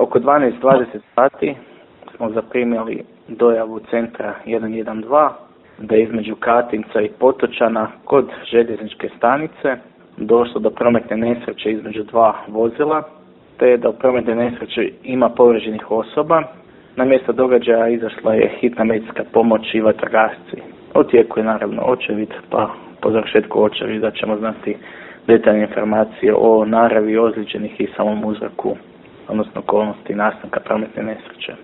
oko 12.20 sati smo zaprimili dojavu centra 112 da je između Katinca i Potočana kod željezničke stanice došlo do prometne nesreće između dva vozila, te da u prometne nesreće ima povređenih osoba. Na mjesto događaja izašla je hitna medicinska pomoć i vatrogasci. U tijeku je naravno očevid, pa po završetku očevida ćemo znati detaljne informacije o naravi ozlijeđenih i samom uzroku, odnosno okolnosti nastanka prometne nesreće.